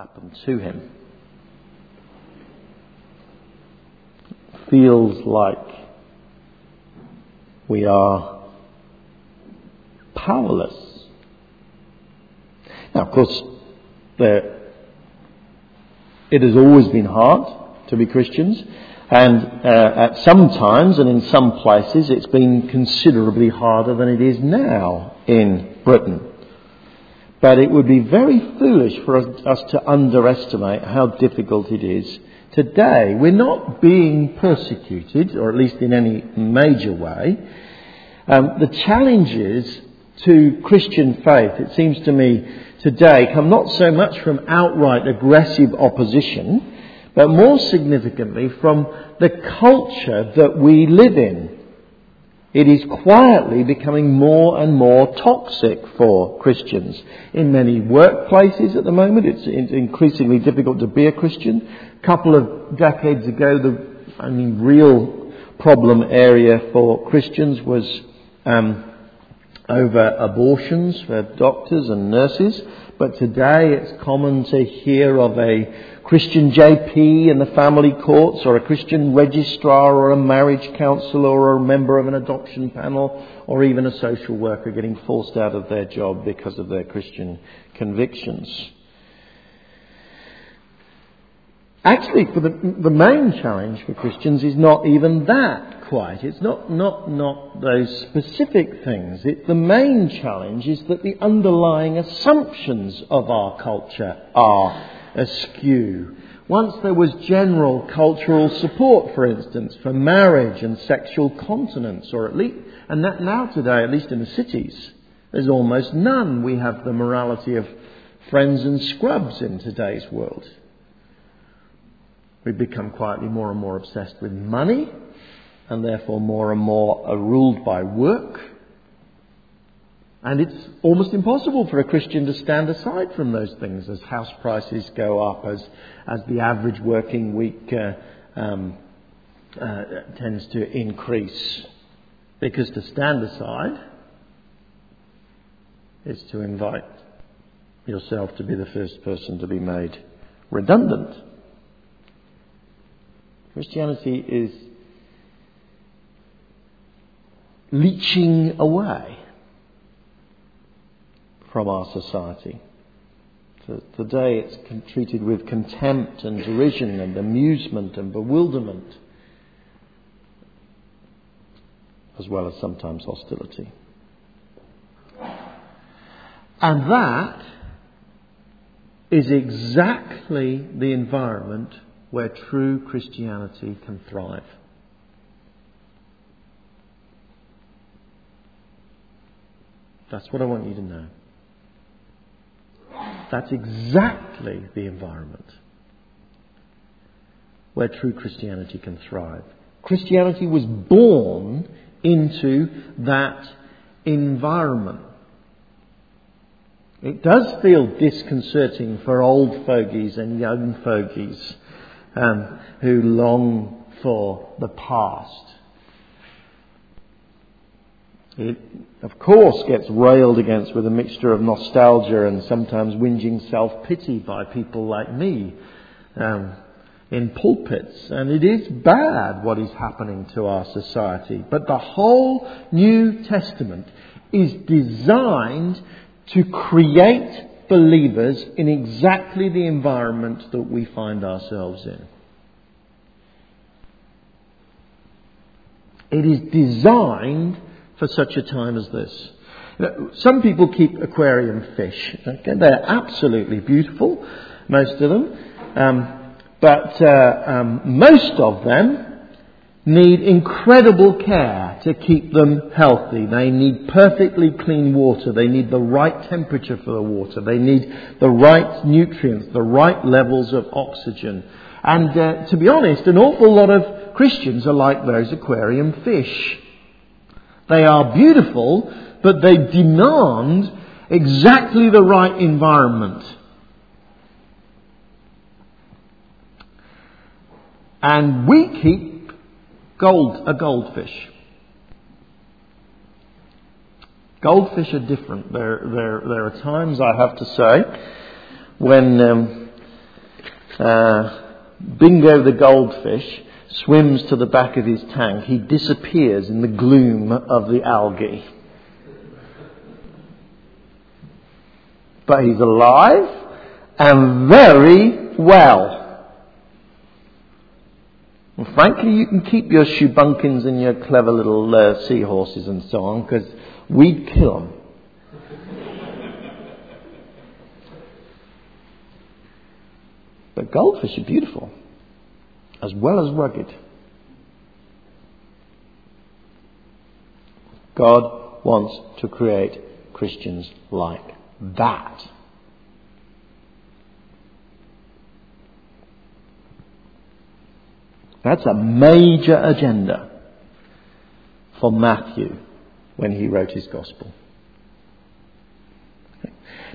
happened to him. Feels like we are powerless. Now, of course, there, it has always been hard to be Christians, and uh, at some times and in some places it's been considerably harder than it is now in Britain. But it would be very foolish for us to underestimate how difficult it is. Today, we're not being persecuted, or at least in any major way. Um, the challenges to Christian faith, it seems to me, today come not so much from outright aggressive opposition, but more significantly from the culture that we live in. It is quietly becoming more and more toxic for Christians. In many workplaces at the moment, it's increasingly difficult to be a Christian. A couple of decades ago, the mean, real problem area for Christians was um, over abortions for doctors and nurses. But today, it's common to hear of a Christian JP in the family courts, or a Christian registrar, or a marriage counsellor, or a member of an adoption panel, or even a social worker getting forced out of their job because of their Christian convictions. Actually, the, the main challenge for Christians is not even that quite. It's not, not, not those specific things. It, the main challenge is that the underlying assumptions of our culture are askew. Once there was general cultural support, for instance, for marriage and sexual continence, or at least, and that now today, at least in the cities, there's almost none. We have the morality of friends and scrubs in today's world. We've become quietly more and more obsessed with money, and therefore more and more are ruled by work and it's almost impossible for a Christian to stand aside from those things as house prices go up, as, as the average working week uh, um, uh, tends to increase. Because to stand aside is to invite yourself to be the first person to be made redundant. Christianity is leeching away from our society. Today it's treated with contempt and derision and amusement and bewilderment, as well as sometimes hostility. And that is exactly the environment where true Christianity can thrive. That's what I want you to know. That's exactly the environment where true Christianity can thrive. Christianity was born into that environment. It does feel disconcerting for old fogies and young fogies um, who long for the past. It, of course, gets railed against with a mixture of nostalgia and sometimes whinging self pity by people like me um, in pulpits. And it is bad what is happening to our society. But the whole New Testament is designed to create believers in exactly the environment that we find ourselves in. It is designed for such a time as this. some people keep aquarium fish. Okay? They're absolutely beautiful, most of them. Um, but uh, um, most of them need incredible care to keep them healthy. They need perfectly clean water. They need the right temperature for the water. They need the right nutrients, the right levels of oxygen. And uh, to be honest, an awful lot of Christians are like those aquarium fish. They are beautiful, but they demand exactly the right environment. And we keep gold, a goldfish. Goldfish are different. There, there, there are times, I have to say, when um, uh, Bingo the goldfish swims to the back of his tank. He disappears in the gloom of the algae. But he's alive and very well. And frankly, you can keep your shubunkins and your clever little uh, seahorses and so on, because we'd kill them. but goldfish are beautiful, as well as rugged. God wants to create Christians like that. That's a major agenda for Matthew when he wrote his gospel.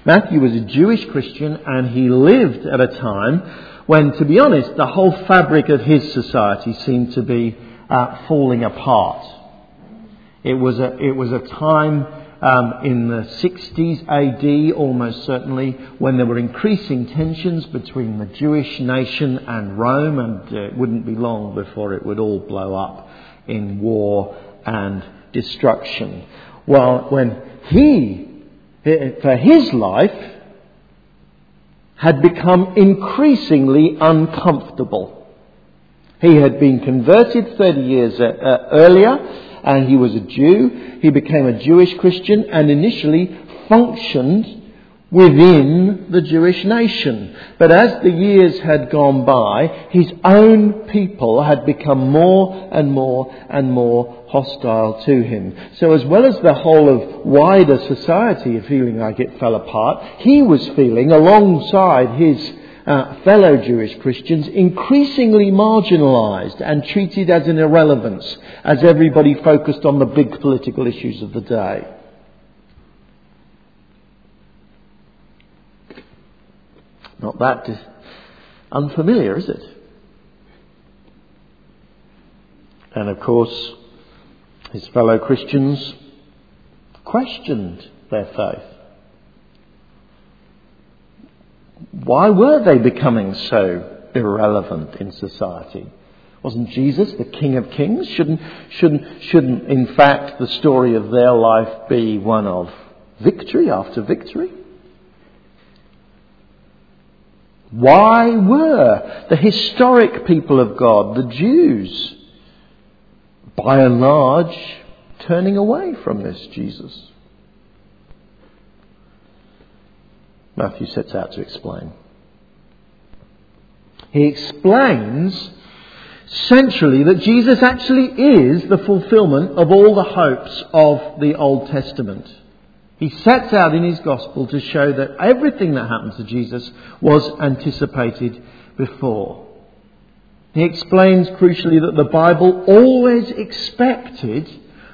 Matthew was a Jewish Christian and he lived at a time when, to be honest, the whole fabric of his society seemed to be uh, falling apart. It was a, it was a time um, in the 60s AD, almost certainly, when there were increasing tensions between the Jewish nation and Rome, and uh, it wouldn't be long before it would all blow up in war and destruction. Well, when he, for his life, had become increasingly uncomfortable. He had been converted 30 years uh, uh earlier and he was a Jew. He became a Jewish Christian and initially functioned within the Jewish nation. But as the years had gone by, his own people had become more and more and more hostile to him. So as well as the whole of wider society feeling like it fell apart, he was feeling alongside his uh, fellow Jewish Christians increasingly marginalized and treated as an irrelevance as everybody focused on the big political issues of the day. Not that unfamiliar, is it? And of course, his fellow Christians questioned their faith. Why were they becoming so irrelevant in society? Wasn't Jesus the King of Kings? Shouldn't, shouldn't, shouldn't, in fact, the story of their life be one of victory after victory? Why were the historic people of God, the Jews, by and large, turning away from this Jesus? Matthew sets out to explain. He explains centrally that Jesus actually is the fulfillment of all the hopes of the Old Testament. He sets out in his gospel to show that everything that happened to Jesus was anticipated before. He explains crucially that the Bible always expected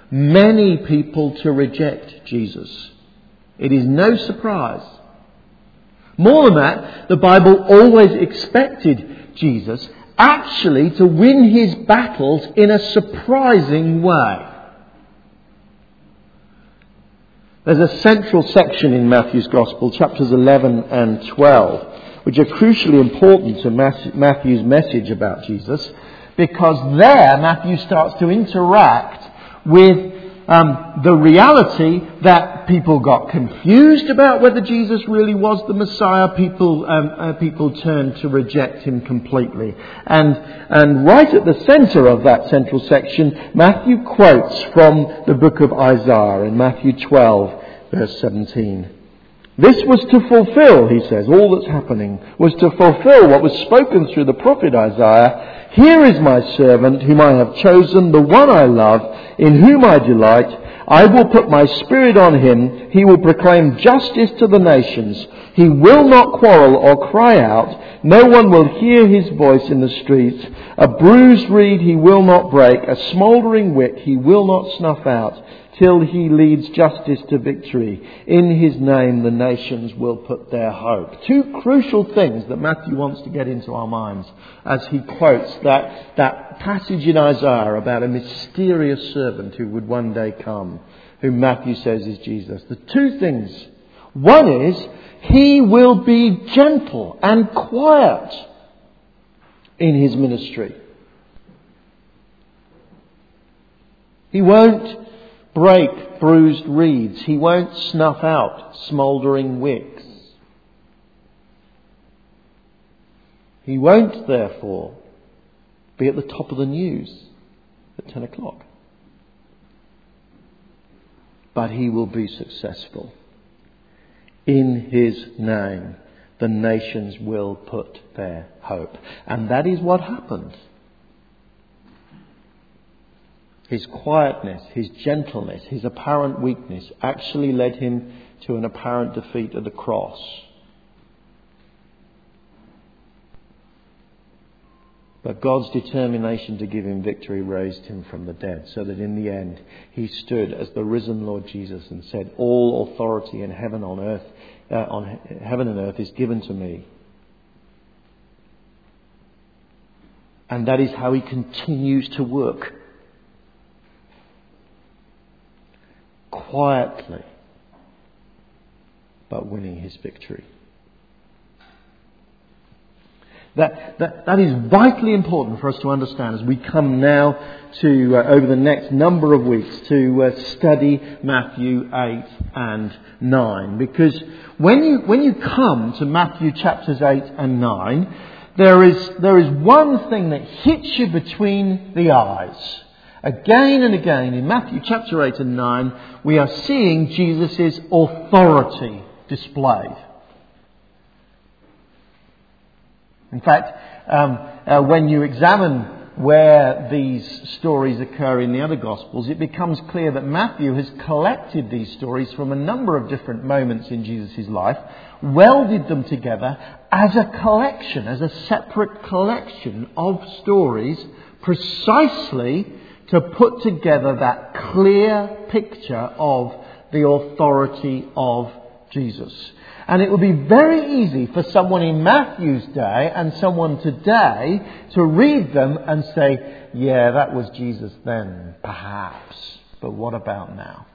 many people to reject Jesus. It is no surprise more than that, the Bible always expected Jesus actually to win his battles in a surprising way. There's a central section in Matthew's Gospel, chapters 11 and 12, which are crucially important to Matthew's message about Jesus, because there Matthew starts to interact with um, the reality that people got confused about whether Jesus really was the Messiah. People, um, uh, people turned to reject him completely. And, and right at the center of that central section, Matthew quotes from the book of Isaiah in Matthew 12, verse 17. This was to fulfill, he says, all that's happening was to fulfill what was spoken through the prophet Isaiah. Here is my servant whom I have chosen, the one I love, in whom I delight. I will put my spirit on him. He will proclaim justice to the nations. He will not quarrel or cry out. No one will hear his voice in the streets. A bruised reed he will not break. A smouldering wick he will not snuff out till he leads justice to victory. In his name the nations will put their hope. Two crucial things that Matthew wants to get into our minds as he quotes that, that passage in Isaiah about a mysterious servant who would one day come, whom Matthew says is Jesus. The two things. One is, he will be gentle and quiet in his ministry. He won't break bruised reeds. He won't snuff out smouldering wicks. He won't, therefore, be at the top of the news at 10 o'clock. But he will be successful. In his name, the nations will put their hope. And that is what happened. His quietness, his gentleness, his apparent weakness actually led him to an apparent defeat at the cross. But God's determination to give him victory raised him from the dead, so that in the end he stood as the risen Lord Jesus and said, All authority in heaven on earth, uh, on heaven and earth is given to me. And that is how he continues to work. Quietly, but winning his victory. That, that, that is vitally important for us to understand as we come now to, uh, over the next number of weeks, to uh, study Matthew 8 and 9. Because when you, when you come to Matthew chapters 8 and 9, there is, there is one thing that hits you between the eyes. Again and again in Matthew chapter 8 and 9, we are seeing Jesus' authority displayed. In fact, um, uh, when you examine where these stories occur in the other Gospels, it becomes clear that Matthew has collected these stories from a number of different moments in Jesus' life, welded them together as a collection, as a separate collection of stories, precisely to put together that clear picture of the authority of Jesus. And it would be very easy for someone in Matthew's day and someone today to read them and say, yeah, that was Jesus then, perhaps. But what about now?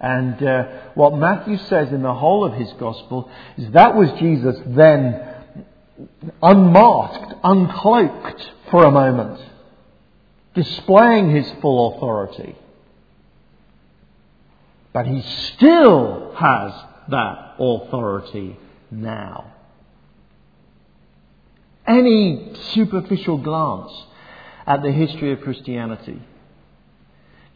And uh, what Matthew says in the whole of his gospel is that was Jesus then unmasked, uncloaked for a moment, displaying his full authority. But he still has that authority now. Any superficial glance at the history of Christianity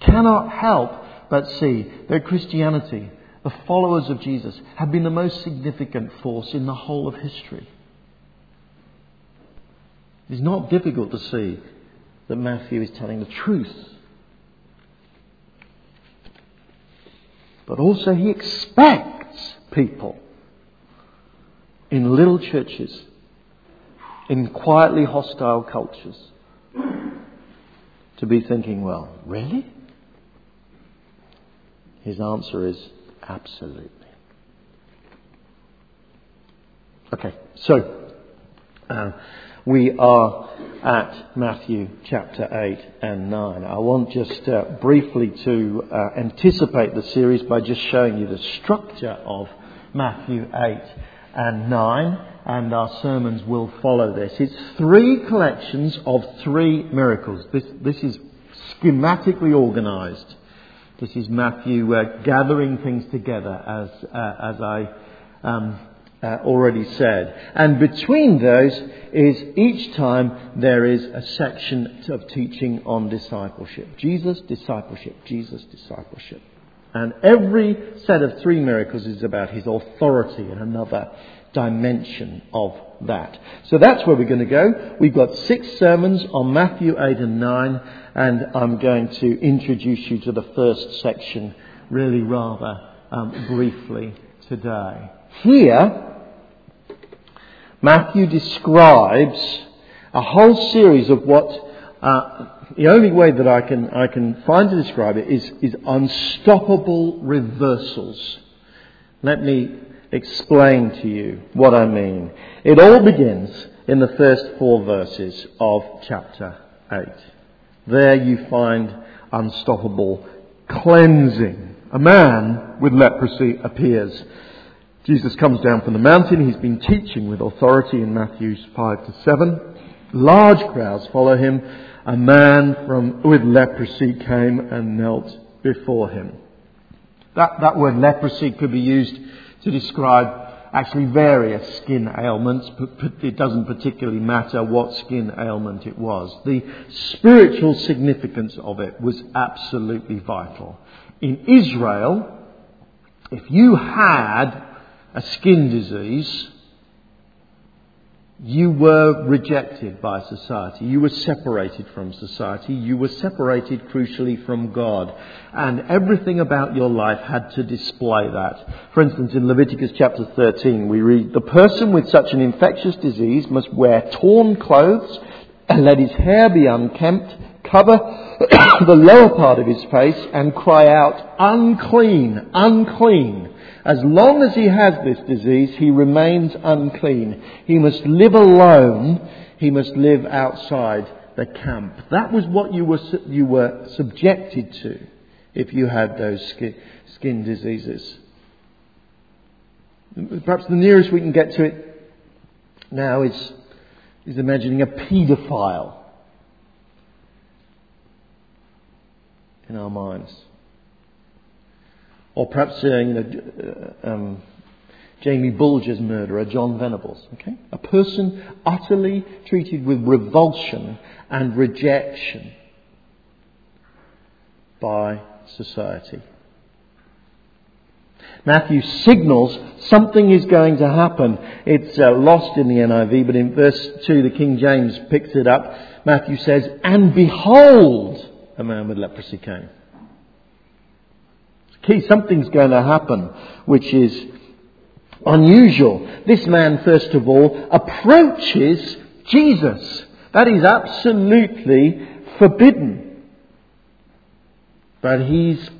cannot help but see that Christianity, the followers of Jesus, have been the most significant force in the whole of history. It's not difficult to see that Matthew is telling the truth. But also, he expects people in little churches, in quietly hostile cultures, to be thinking, well, really? His answer is absolutely. Okay, so. Uh, we are at Matthew chapter 8 and 9. I want just uh, briefly to uh, anticipate the series by just showing you the structure of Matthew 8 and 9, and our sermons will follow this. It's three collections of three miracles. This, this is schematically organized. This is Matthew uh, gathering things together as, uh, as I um, uh, already said. And between those is each time there is a section of teaching on discipleship. Jesus, discipleship, Jesus, discipleship. And every set of three miracles is about his authority in another dimension of that. So that's where we're going to go. We've got six sermons on Matthew 8 and 9, and I'm going to introduce you to the first section really rather um, briefly today. Here, Matthew describes a whole series of what uh, the only way that I can, I can find to describe it is, is unstoppable reversals. Let me explain to you what I mean. It all begins in the first four verses of chapter 8. There you find unstoppable cleansing. A man with leprosy appears Jesus comes down from the mountain. He's been teaching with authority in Matthews 5 to 7. Large crowds follow him. A man from, with leprosy came and knelt before him. That, that word leprosy could be used to describe actually various skin ailments, but it doesn't particularly matter what skin ailment it was. The spiritual significance of it was absolutely vital. In Israel, if you had a skin disease, you were rejected by society. You were separated from society. You were separated crucially from God. And everything about your life had to display that. For instance, in Leviticus chapter 13, we read, The person with such an infectious disease must wear torn clothes and let his hair be unkempt, cover the lower part of his face and cry out, unclean, unclean. As long as he has this disease, he remains unclean. He must live alone. He must live outside the camp. That was what you were, you were subjected to if you had those skin, skin diseases. Perhaps the nearest we can get to it now is, is imagining a paedophile in our minds. Or perhaps, uh, you know, uh, um, Jamie Bulger's murderer, John Venables. Okay? A person utterly treated with revulsion and rejection by society. Matthew signals something is going to happen. It's uh, lost in the NIV, but in verse 2, the King James picks it up. Matthew says, And behold, a man with leprosy came. Key, something's going to happen which is unusual. This man, first of all, approaches Jesus. That is absolutely forbidden. But he's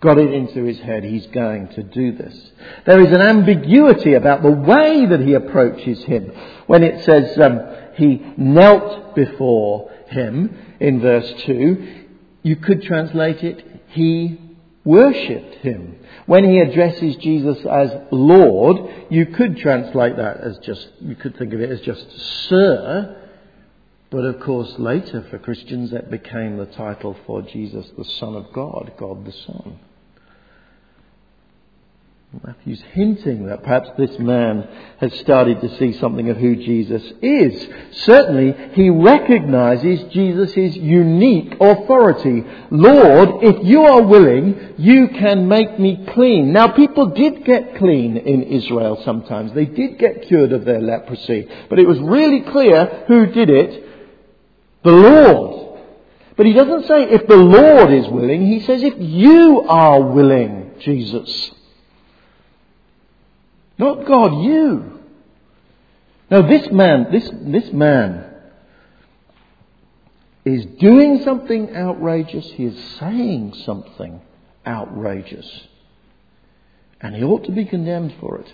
got it into his head he's going to do this. There is an ambiguity about the way that he approaches him. When it says um, he knelt before him in verse 2, you could translate it, he worshipped him. When he addresses Jesus as Lord, you could translate that as just, you could think of it as just Sir. But of course, later for Christians, that became the title for Jesus, the Son of God, God the Son. Matthew's hinting that perhaps this man has started to see something of who Jesus is. Certainly, he recognizes Jesus' unique authority. Lord, if you are willing, you can make me clean. Now, people did get clean in Israel sometimes. They did get cured of their leprosy. But it was really clear who did it. The Lord. But he doesn't say if the Lord is willing. He says if you are willing, Jesus. Not God, you. Now this man, this, this man is doing something outrageous. He is saying something outrageous. And he ought to be condemned for it.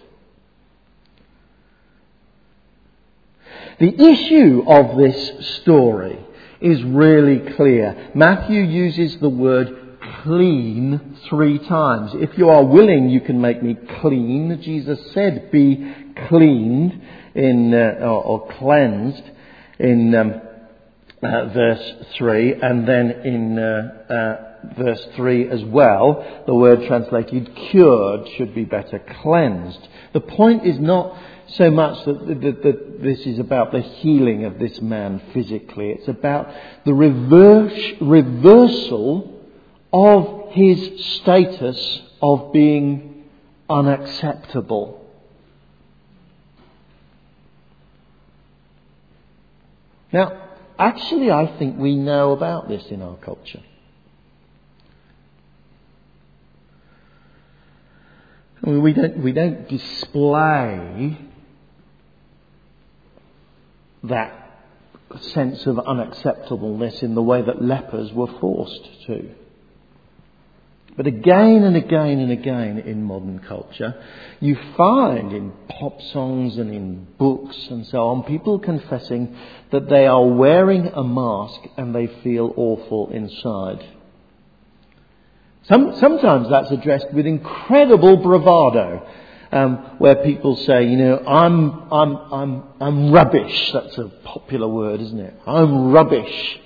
The issue of this story is really clear. Matthew uses the word clean three times. If you are willing, you can make me clean. Jesus said, be cleaned in, uh, or, or, cleansed in um, uh, verse 3, and then in uh, uh, verse 3 as well, the word translated cured should be better cleansed. The point is not so much that, that, that, this is about the healing of this man physically. It's about the reverse, reversal of his status of being unacceptable. Now, actually, I think we know about this in our culture. We don't, we don't display that sense of unacceptableness in the way that lepers were forced to. But again and again and again in modern culture, you find in pop songs and in books and so on, people confessing that they are wearing a mask and they feel awful inside. Some, sometimes that's addressed with incredible bravado, um, where people say, you know, I'm, I'm, I'm, I'm rubbish. That's a popular word, isn't it? I'm rubbish.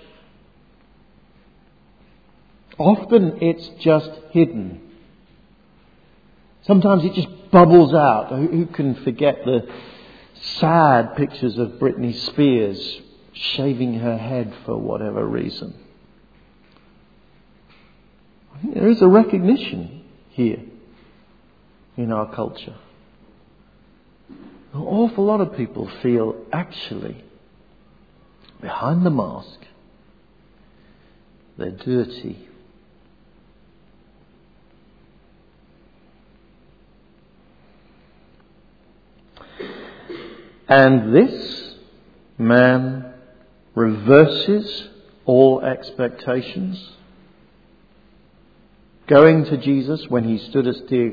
Often it's just hidden. Sometimes it just bubbles out. Who can forget the sad pictures of Britney Spears shaving her head for whatever reason? I think There is a recognition here in our culture. An awful lot of people feel actually behind the mask, they're dirty. And this man reverses all expectations going to Jesus when he steer,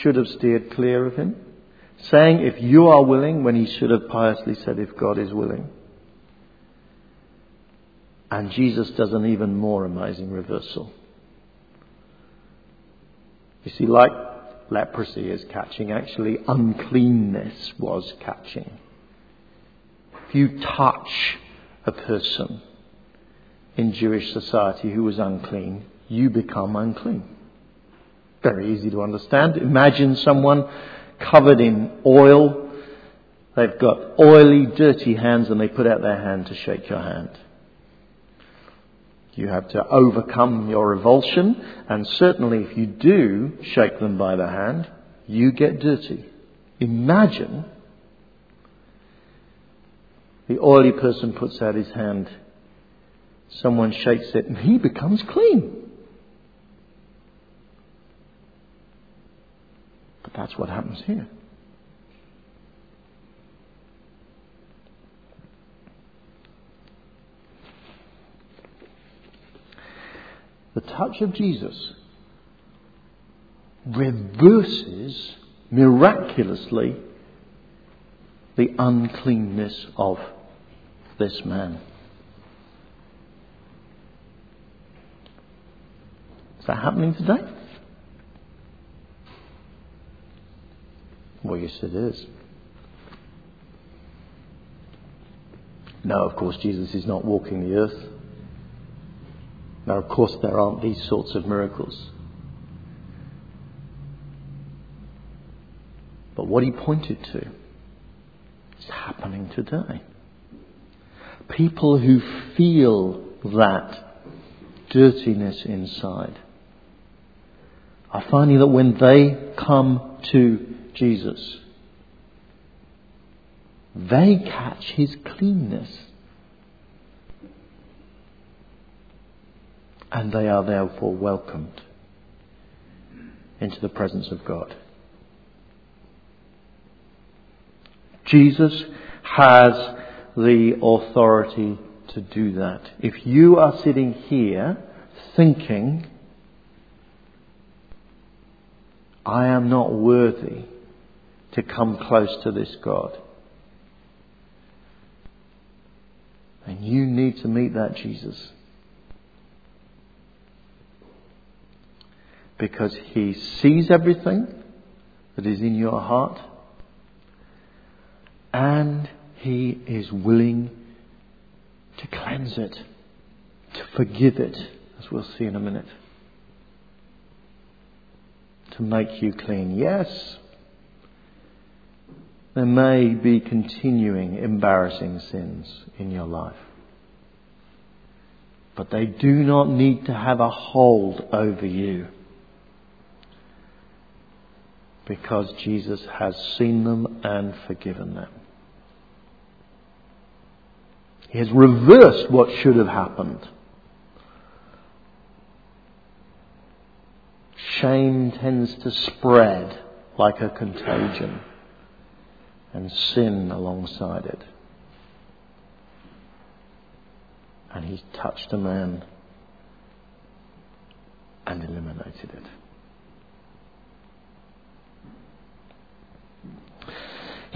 should have steered clear of him, saying, If you are willing, when he should have piously said, If God is willing. And Jesus does an even more amazing reversal. You see, like leprosy is catching, actually, uncleanness was catching. You touch a person in Jewish society who was unclean, you become unclean. Very easy to understand. Imagine someone covered in oil. They've got oily, dirty hands and they put out their hand to shake your hand. You have to overcome your revulsion, and certainly if you do shake them by the hand, you get dirty. Imagine the oily person puts out his hand, someone shakes it, and he becomes clean. But that's what happens here. The touch of Jesus reverses miraculously the uncleanness of this man. Is that happening today? Well, yes, it is. No, of course, Jesus is not walking the earth. Now, of course, there aren't these sorts of miracles. But what he pointed to is happening today. People who feel that dirtiness inside are finding that when they come to Jesus. They catch his cleanness. And they are therefore welcomed into the presence of God. Jesus has the authority to do that. If you are sitting here thinking, I am not worthy to come close to this God. And you need to meet that Jesus. Because he sees everything that is in your heart and he is willing to cleanse it, to forgive it, as we'll see in a minute, to make you clean. Yes, there may be continuing embarrassing sins in your life. But they do not need to have a hold over you. Because Jesus has seen them and forgiven them. He has reversed what should have happened. Shame tends to spread like a contagion and sin alongside it. And he touched a man and eliminated it.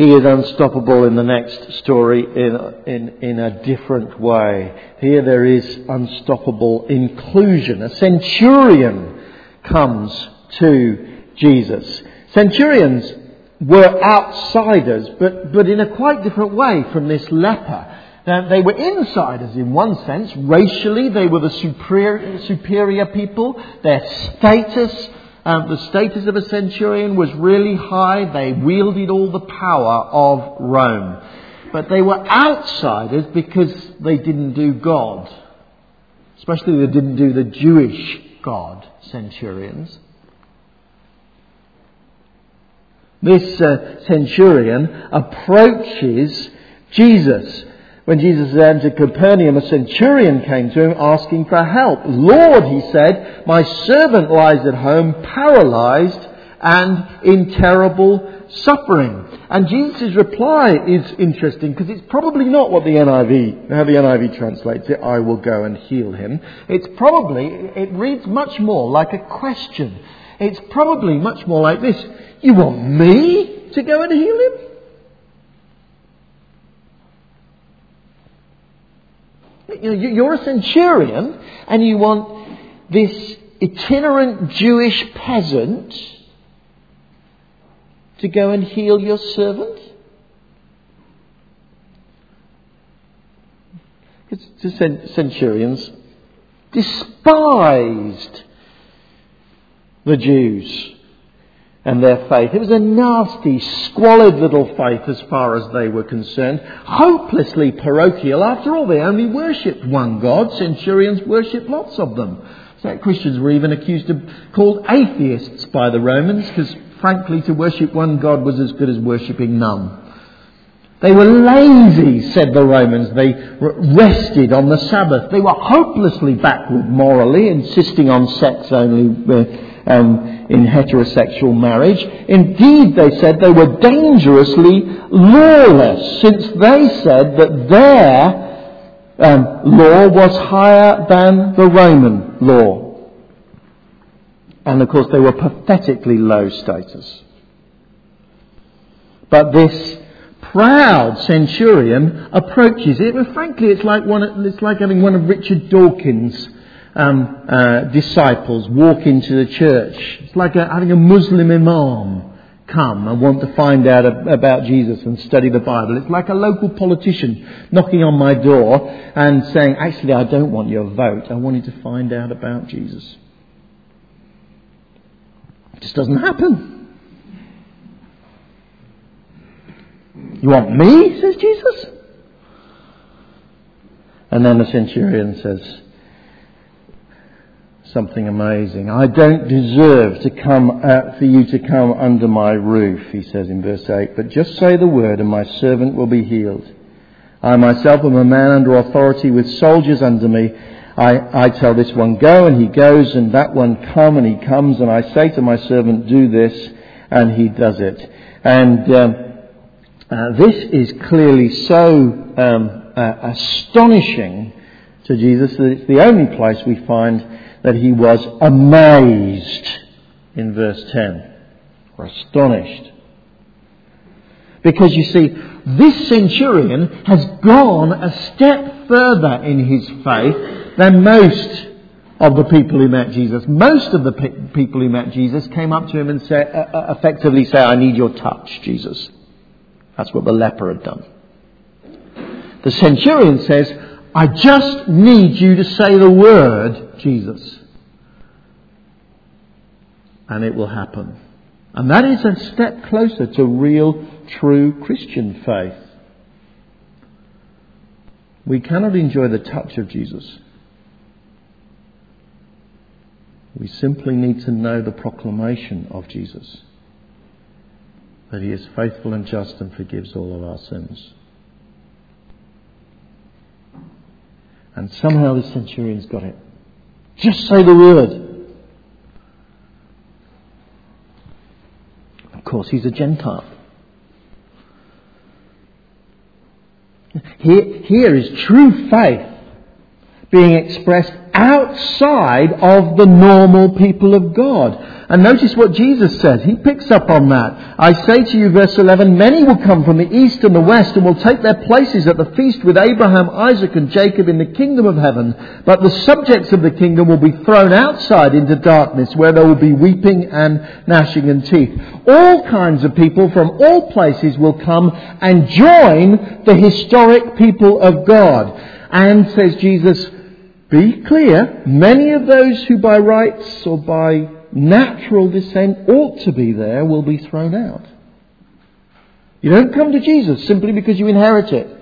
He is unstoppable in the next story in, in, in a different way. Here there is unstoppable inclusion. A centurion comes to Jesus. Centurions were outsiders, but, but in a quite different way from this leper. Now, they were insiders in one sense. Racially, they were the superior, superior people. Their status, um, the status of a centurion was really high. They wielded all the power of Rome. But they were outsiders because they didn't do God. Especially they didn't do the Jewish God, centurions. This uh, centurion approaches Jesus. When Jesus entered Capernaum, a centurion came to him asking for help. Lord, he said, my servant lies at home paralyzed and in terrible suffering. And Jesus' reply is interesting because it's probably not what the NIV, how the NIV translates it, I will go and heal him. It's probably, it reads much more like a question. It's probably much more like this. You want me to go and heal him? You're a centurion and you want this itinerant Jewish peasant to go and heal your servant? The centurions despised the Jews and their faith. It was a nasty, squalid little faith as far as they were concerned. Hopelessly parochial. After all, they only worshipped one God. Centurions worshipped lots of them. So Christians were even accused of, called atheists by the Romans, because frankly, to worship one God was as good as worshipping none. They were lazy, said the Romans. They rested on the Sabbath. They were hopelessly backward morally, insisting on sex only uh, um, in heterosexual marriage. Indeed, they said they were dangerously lawless, since they said that their um, law was higher than the Roman law. And of course, they were pathetically low status. But this proud centurion approaches it. Well, frankly, it's like, one, it's like having one of Richard Dawkins' um, uh, disciples walk into the church. It's like a, having a Muslim imam come and want to find out about Jesus and study the Bible. It's like a local politician knocking on my door and saying, actually, I don't want your vote. I wanted to find out about Jesus. It just doesn't happen. You want me? says Jesus. And then the centurion says something amazing. I don't deserve to come uh, for you to come under my roof, he says in verse 8, but just say the word and my servant will be healed. I myself am a man under authority with soldiers under me. I, I tell this one go and he goes and that one come and he comes and I say to my servant do this and he does it. And um, uh, this is clearly so um, uh, astonishing to Jesus that it's the only place we find that he was amazed in verse 10, or astonished. Because you see, this centurion has gone a step further in his faith than most of the people who met Jesus. Most of the pe- people who met Jesus came up to him and said, uh, uh effectively say, I need your touch, Jesus. That's what the leper had done. The centurion says, I just need you to say the word, Jesus. And it will happen. And that is a step closer to real, true Christian faith. We cannot enjoy the touch of Jesus. We simply need to know the proclamation of Jesus that he is faithful and just and forgives all of our sins. And somehow the centurion's got it. Just say the word. Of course, he's a Gentile. Here, here is true faith being expressed outside of the normal people of God. And notice what Jesus says. He picks up on that. I say to you, verse 11, many will come from the east and the west and will take their places at the feast with Abraham, Isaac and Jacob in the kingdom of heaven. But the subjects of the kingdom will be thrown outside into darkness where there will be weeping and gnashing and teeth. All kinds of people from all places will come and join the historic people of God. And says Jesus, be clear, many of those who by rights or by natural descent ought to be there will be thrown out. You don't come to Jesus simply because you inherit it.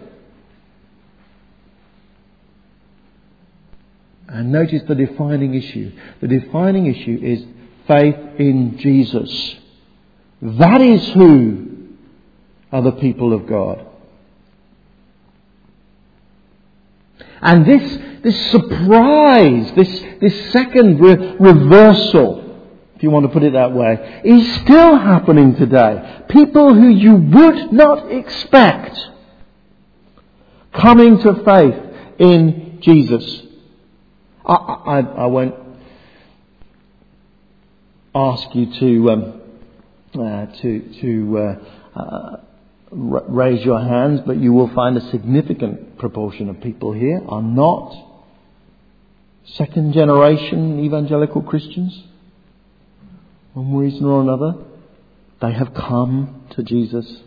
And notice the defining issue. The defining issue is faith in Jesus. That is who are the people of God. And this, this surprise, this, this second re- reversal if you want to put it that way, is still happening today. People who you would not expect coming to faith in Jesus. I, I, I won't ask you to um, uh, to to uh, uh, raise your hands, but you will find a significant proportion of people here are not second generation evangelical Christians one reason or another, they have come to Jesus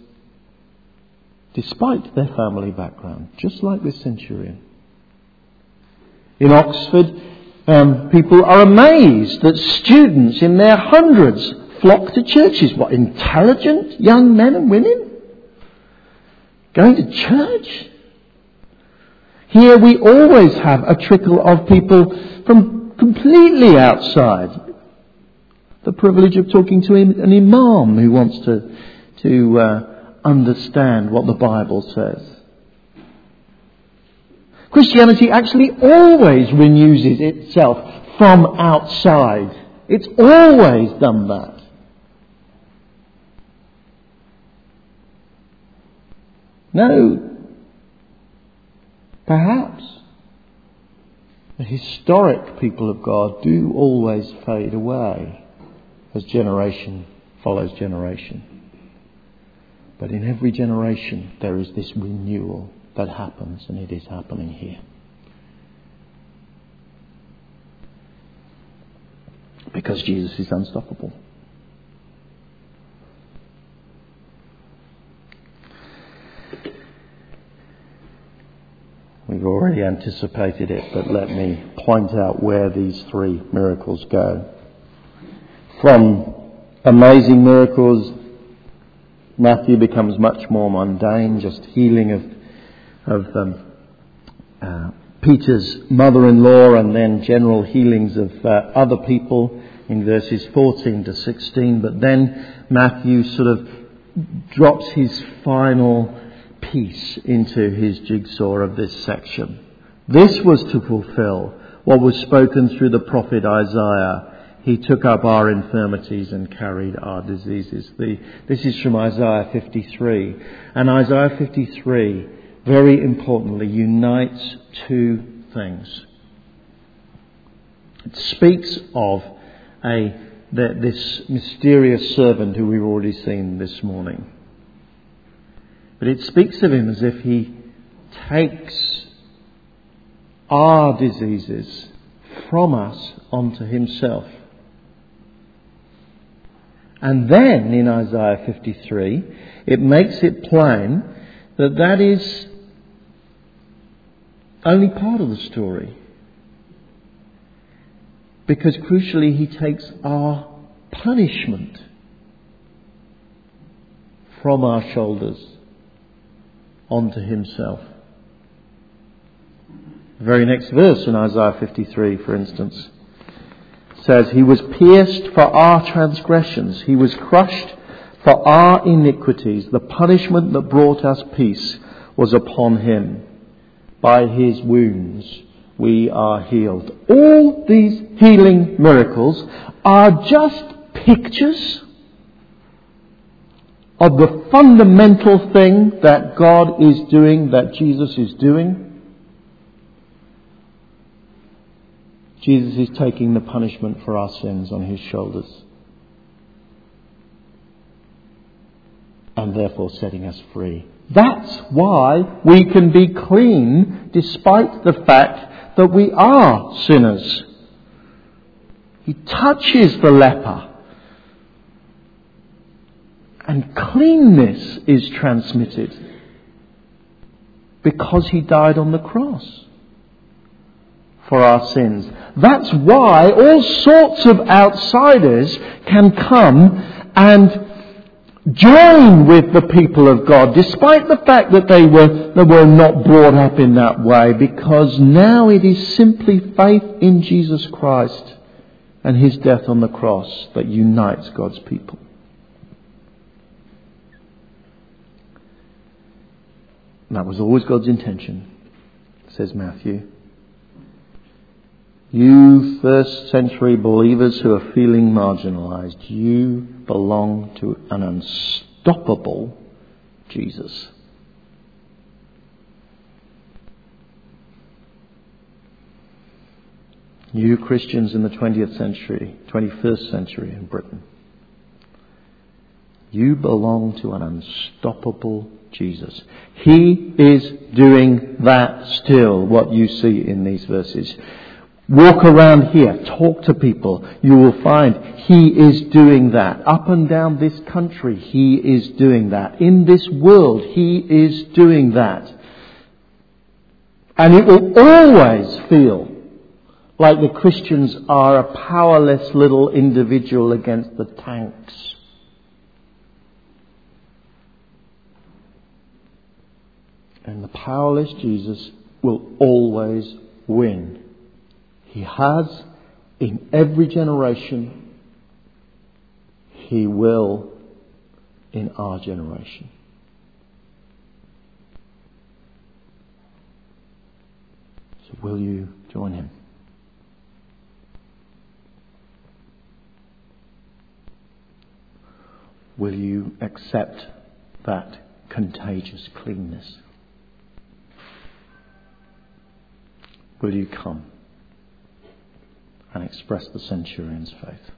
despite their family background, just like this centurion. In Oxford, um, people are amazed that students in their hundreds flock to churches. What, intelligent young men and women? Going to church? Here we always have a trickle of people from completely outside the privilege of talking to an imam who wants to, to uh, understand what the Bible says. Christianity actually always renews itself from outside. It's always done that. No, perhaps the historic people of God do always fade away as generation follows generation. But in every generation, there is this renewal that happens, and it is happening here. Because Jesus is unstoppable. We've already anticipated it, but let me point out where these three miracles go from amazing miracles, Matthew becomes much more mundane, just healing of, of um, uh, Peter's mother in law and then general healings of uh, other people in verses 14 to 16. But then Matthew sort of drops his final piece into his jigsaw of this section. This was to fulfill what was spoken through the prophet Isaiah he took up our infirmities and carried our diseases. The, this is from Isaiah 53. And Isaiah 53, very importantly, unites two things. It speaks of a, the, this mysterious servant who we've already seen this morning. But it speaks of him as if he takes our diseases from us onto himself. And then in Isaiah 53, it makes it plain that that is only part of the story. Because crucially, he takes our punishment from our shoulders onto himself. The very next verse in Isaiah 53, for instance says, He was pierced for our transgressions, He was crushed for our iniquities. The punishment that brought us peace was upon Him. By His wounds we are healed. All these healing miracles are just pictures of the fundamental thing that God is doing, that Jesus is doing. Jesus is taking the punishment for our sins on his shoulders and therefore setting us free. That's why we can be clean despite the fact that we are sinners. He touches the leper. And cleanness is transmitted because he died on the cross for our sins. That's why all sorts of outsiders can come and join with the people of God, despite the fact that they were, they were not brought up in that way, because now it is simply faith in Jesus Christ and his death on the cross that unites God's people. That was always God's intention, says Matthew. You first century believers who are feeling marginalized, you belong to an unstoppable Jesus. You Christians in the 20th century, 21st century in Britain, you belong to an unstoppable Jesus. He is doing that still, what you see in these verses. Walk around here, talk to people. You will find He is doing that. Up and down this country, He is doing that. In this world, He is doing that. And it will always feel like the Christians are a powerless little individual against the tanks. And the powerless Jesus will always win. He has in every generation. He will in our generation. So will you join him? Will you accept that contagious cleanness? Will you come? And express the centurion's faith.